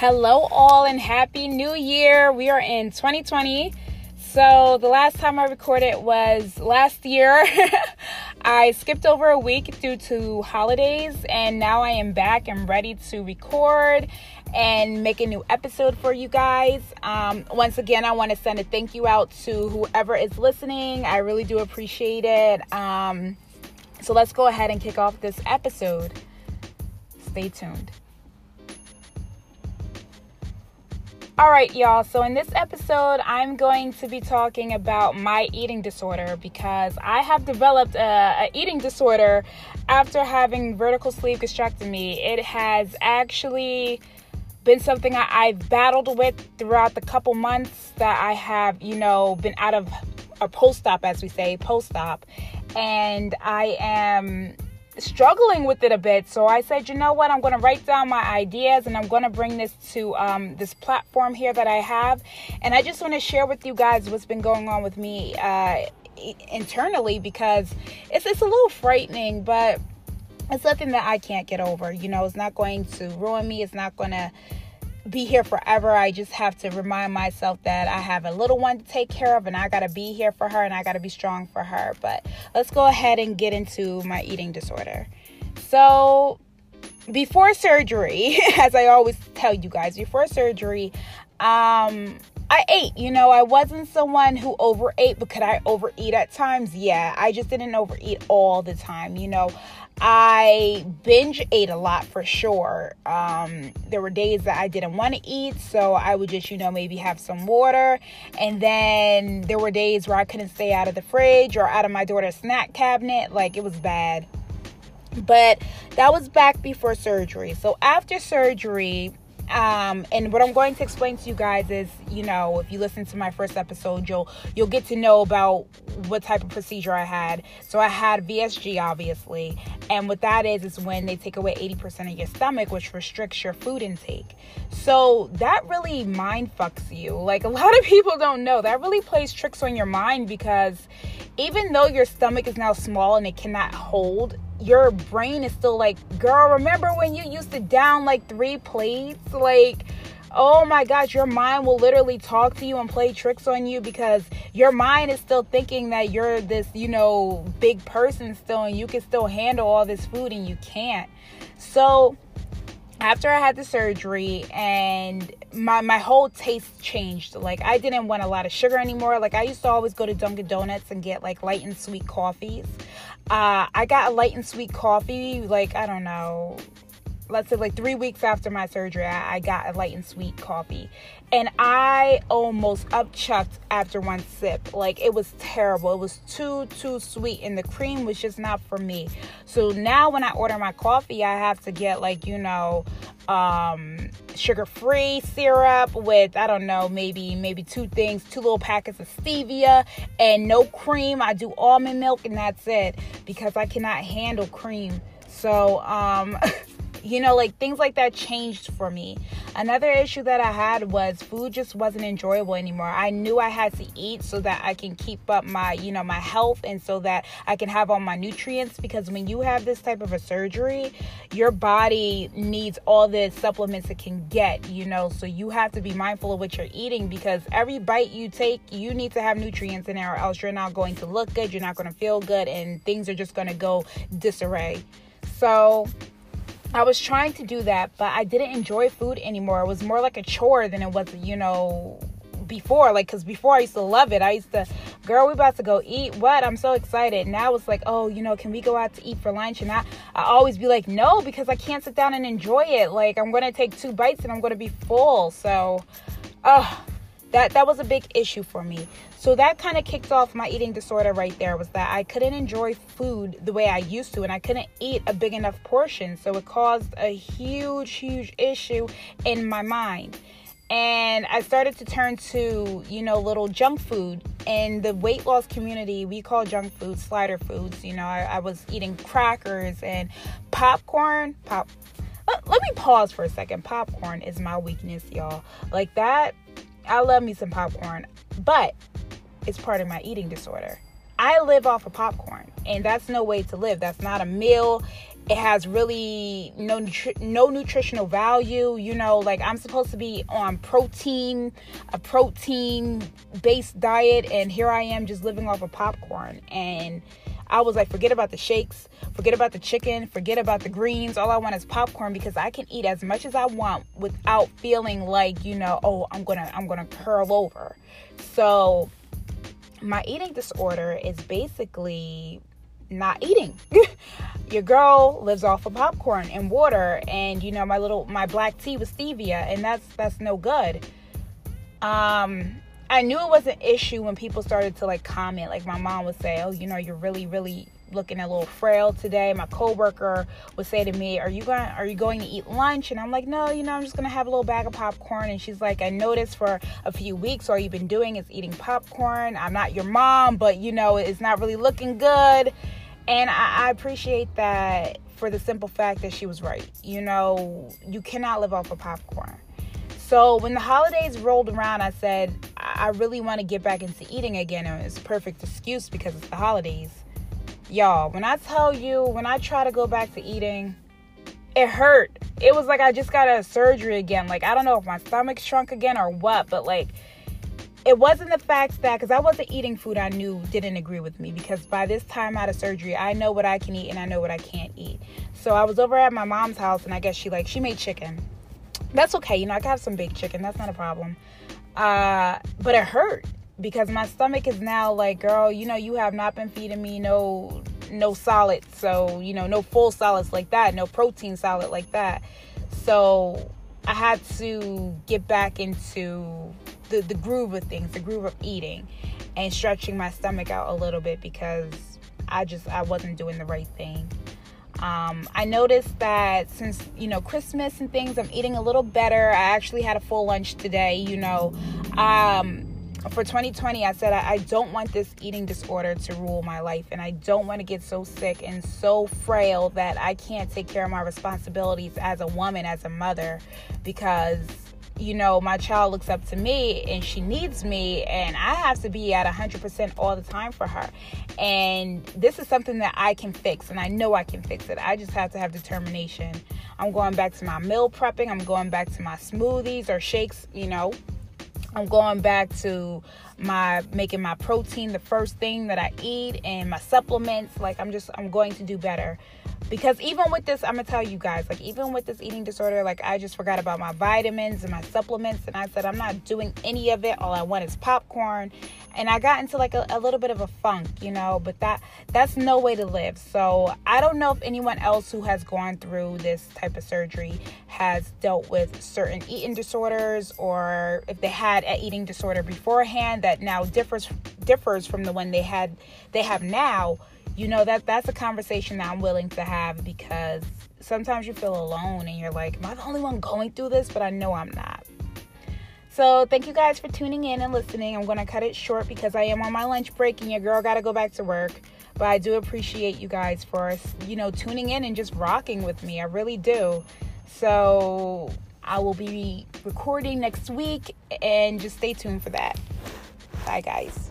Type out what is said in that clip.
Hello, all, and happy new year. We are in 2020. So, the last time I recorded was last year. I skipped over a week due to holidays, and now I am back and ready to record and make a new episode for you guys. Um, once again, I want to send a thank you out to whoever is listening. I really do appreciate it. Um, so, let's go ahead and kick off this episode. Stay tuned. All right, y'all. So, in this episode, I'm going to be talking about my eating disorder because I have developed a, a eating disorder after having vertical sleeve gastrectomy. It has actually been something I, I've battled with throughout the couple months that I have, you know, been out of a post op, as we say, post op. And I am struggling with it a bit. So I said, you know what? I'm going to write down my ideas and I'm going to bring this to um, this platform here that I have. And I just want to share with you guys what's been going on with me uh, internally because it's, it's a little frightening, but it's something that I can't get over. You know, it's not going to ruin me. It's not going to be here forever. I just have to remind myself that I have a little one to take care of and I got to be here for her and I got to be strong for her. But let's go ahead and get into my eating disorder. So, before surgery, as I always tell you guys, before surgery, um, I ate. You know, I wasn't someone who overate, but could I overeat at times? Yeah, I just didn't overeat all the time. You know, I binge ate a lot for sure. Um, there were days that I didn't want to eat, so I would just, you know, maybe have some water. And then there were days where I couldn't stay out of the fridge or out of my daughter's snack cabinet. Like it was bad. But that was back before surgery. So after surgery, um, and what I'm going to explain to you guys is, you know, if you listen to my first episode, you'll you'll get to know about what type of procedure I had. So I had VSG, obviously, and what that is is when they take away 80% of your stomach, which restricts your food intake. So that really mind fucks you. Like a lot of people don't know that really plays tricks on your mind because even though your stomach is now small and it cannot hold your brain is still like, girl, remember when you used to down like three plates? Like, oh my gosh, your mind will literally talk to you and play tricks on you because your mind is still thinking that you're this, you know, big person still and you can still handle all this food and you can't. So, after I had the surgery and my my whole taste changed. Like I didn't want a lot of sugar anymore. Like I used to always go to Dunkin' Donuts and get like light and sweet coffees. Uh, I got a light and sweet coffee, like, I don't know, let's say like three weeks after my surgery, I, I got a light and sweet coffee. And I almost upchucked after one sip. Like, it was terrible. It was too, too sweet, and the cream was just not for me. So now when I order my coffee, I have to get, like, you know, um, sugar-free syrup with I don't know maybe maybe two things, two little packets of stevia and no cream. I do almond milk and that's it because I cannot handle cream. So um you know, like things like that changed for me. Another issue that I had was food just wasn't enjoyable anymore. I knew I had to eat so that I can keep up my, you know, my health and so that I can have all my nutrients because when you have this type of a surgery, your body needs all the supplements it can get, you know, so you have to be mindful of what you're eating because every bite you take, you need to have nutrients in there or else you're not going to look good, you're not going to feel good and things are just going to go disarray. So, I was trying to do that, but I didn't enjoy food anymore. It was more like a chore than it was, you know, before. Like, because before I used to love it. I used to, girl, we about to go eat. What? I'm so excited. Now it's like, oh, you know, can we go out to eat for lunch? And I, I always be like, no, because I can't sit down and enjoy it. Like, I'm going to take two bites and I'm going to be full. So, oh, that that was a big issue for me. So that kind of kicked off my eating disorder right there was that i couldn't enjoy food the way i used to and i couldn't eat a big enough portion. So it caused a huge huge issue in my mind. And i started to turn to you know little junk food. In the weight loss community we call junk food slider foods. You know i, I was eating crackers and popcorn. Pop let, let me pause for a second. Popcorn is my weakness y'all. Like that I love me some popcorn, but it's part of my eating disorder. I live off of popcorn, and that's no way to live. That's not a meal. It has really no nutri- no nutritional value. You know, like I'm supposed to be on protein, a protein based diet, and here I am just living off of popcorn. And I was like, forget about the shakes, forget about the chicken, forget about the greens. All I want is popcorn because I can eat as much as I want without feeling like, you know, oh, I'm gonna I'm gonna curl over. So my eating disorder is basically not eating. Your girl lives off of popcorn and water and you know my little my black tea with stevia and that's that's no good. Um I knew it was an issue when people started to like comment like my mom would say, "Oh, you know, you're really really looking a little frail today. My coworker would say to me, "Are you going? Are you going to eat lunch?" And I'm like, "No, you know, I'm just gonna have a little bag of popcorn." And she's like, "I noticed for a few weeks all you've been doing is eating popcorn. I'm not your mom, but you know, it's not really looking good." And I, I appreciate that for the simple fact that she was right. You know, you cannot live off of popcorn. So when the holidays rolled around, I said, I really want to get back into eating again. And it's perfect excuse because it's the holidays. Y'all, when I tell you, when I try to go back to eating, it hurt. It was like I just got a surgery again. Like, I don't know if my stomach shrunk again or what, but like, it wasn't the fact that because I wasn't eating food I knew didn't agree with me because by this time out of surgery I know what I can eat and I know what I can't eat. So I was over at my mom's house and I guess she like she made chicken. That's okay, you know I can have some baked chicken. That's not a problem. Uh, but it hurt because my stomach is now like, girl, you know, you have not been feeding me no no solids, so you know, no full solids like that, no protein solid like that. So I had to get back into the, the groove of things, the groove of eating and stretching my stomach out a little bit because I just I wasn't doing the right thing. Um, I noticed that since you know Christmas and things, I'm eating a little better. I actually had a full lunch today. You know, um, for 2020, I said I, I, don't want this eating disorder to rule my life, and I don't want to get so sick and so frail that I can't take care of my responsibilities as a woman, as a mother, because you know, my child looks up to me and she needs me, and I have to be at 100% all the time for her. And this is something that I can fix, and I know I can fix it. I just have to have determination. I'm going back to my meal prepping, I'm going back to my smoothies or shakes, you know, I'm going back to my making my protein the first thing that I eat and my supplements. Like I'm just I'm going to do better. Because even with this, I'm gonna tell you guys, like even with this eating disorder, like I just forgot about my vitamins and my supplements, and I said I'm not doing any of it. All I want is popcorn, and I got into like a, a little bit of a funk, you know. But that that's no way to live. So I don't know if anyone else who has gone through this type of surgery has dealt with certain eating disorders, or if they had an eating disorder beforehand that now differs differs from the one they had they have now you know that that's a conversation that I'm willing to have because sometimes you feel alone and you're like, am I the only one going through this? But I know I'm not. So thank you guys for tuning in and listening. I'm gonna cut it short because I am on my lunch break and your girl gotta go back to work. But I do appreciate you guys for you know tuning in and just rocking with me. I really do. So I will be recording next week and just stay tuned for that. Bye guys.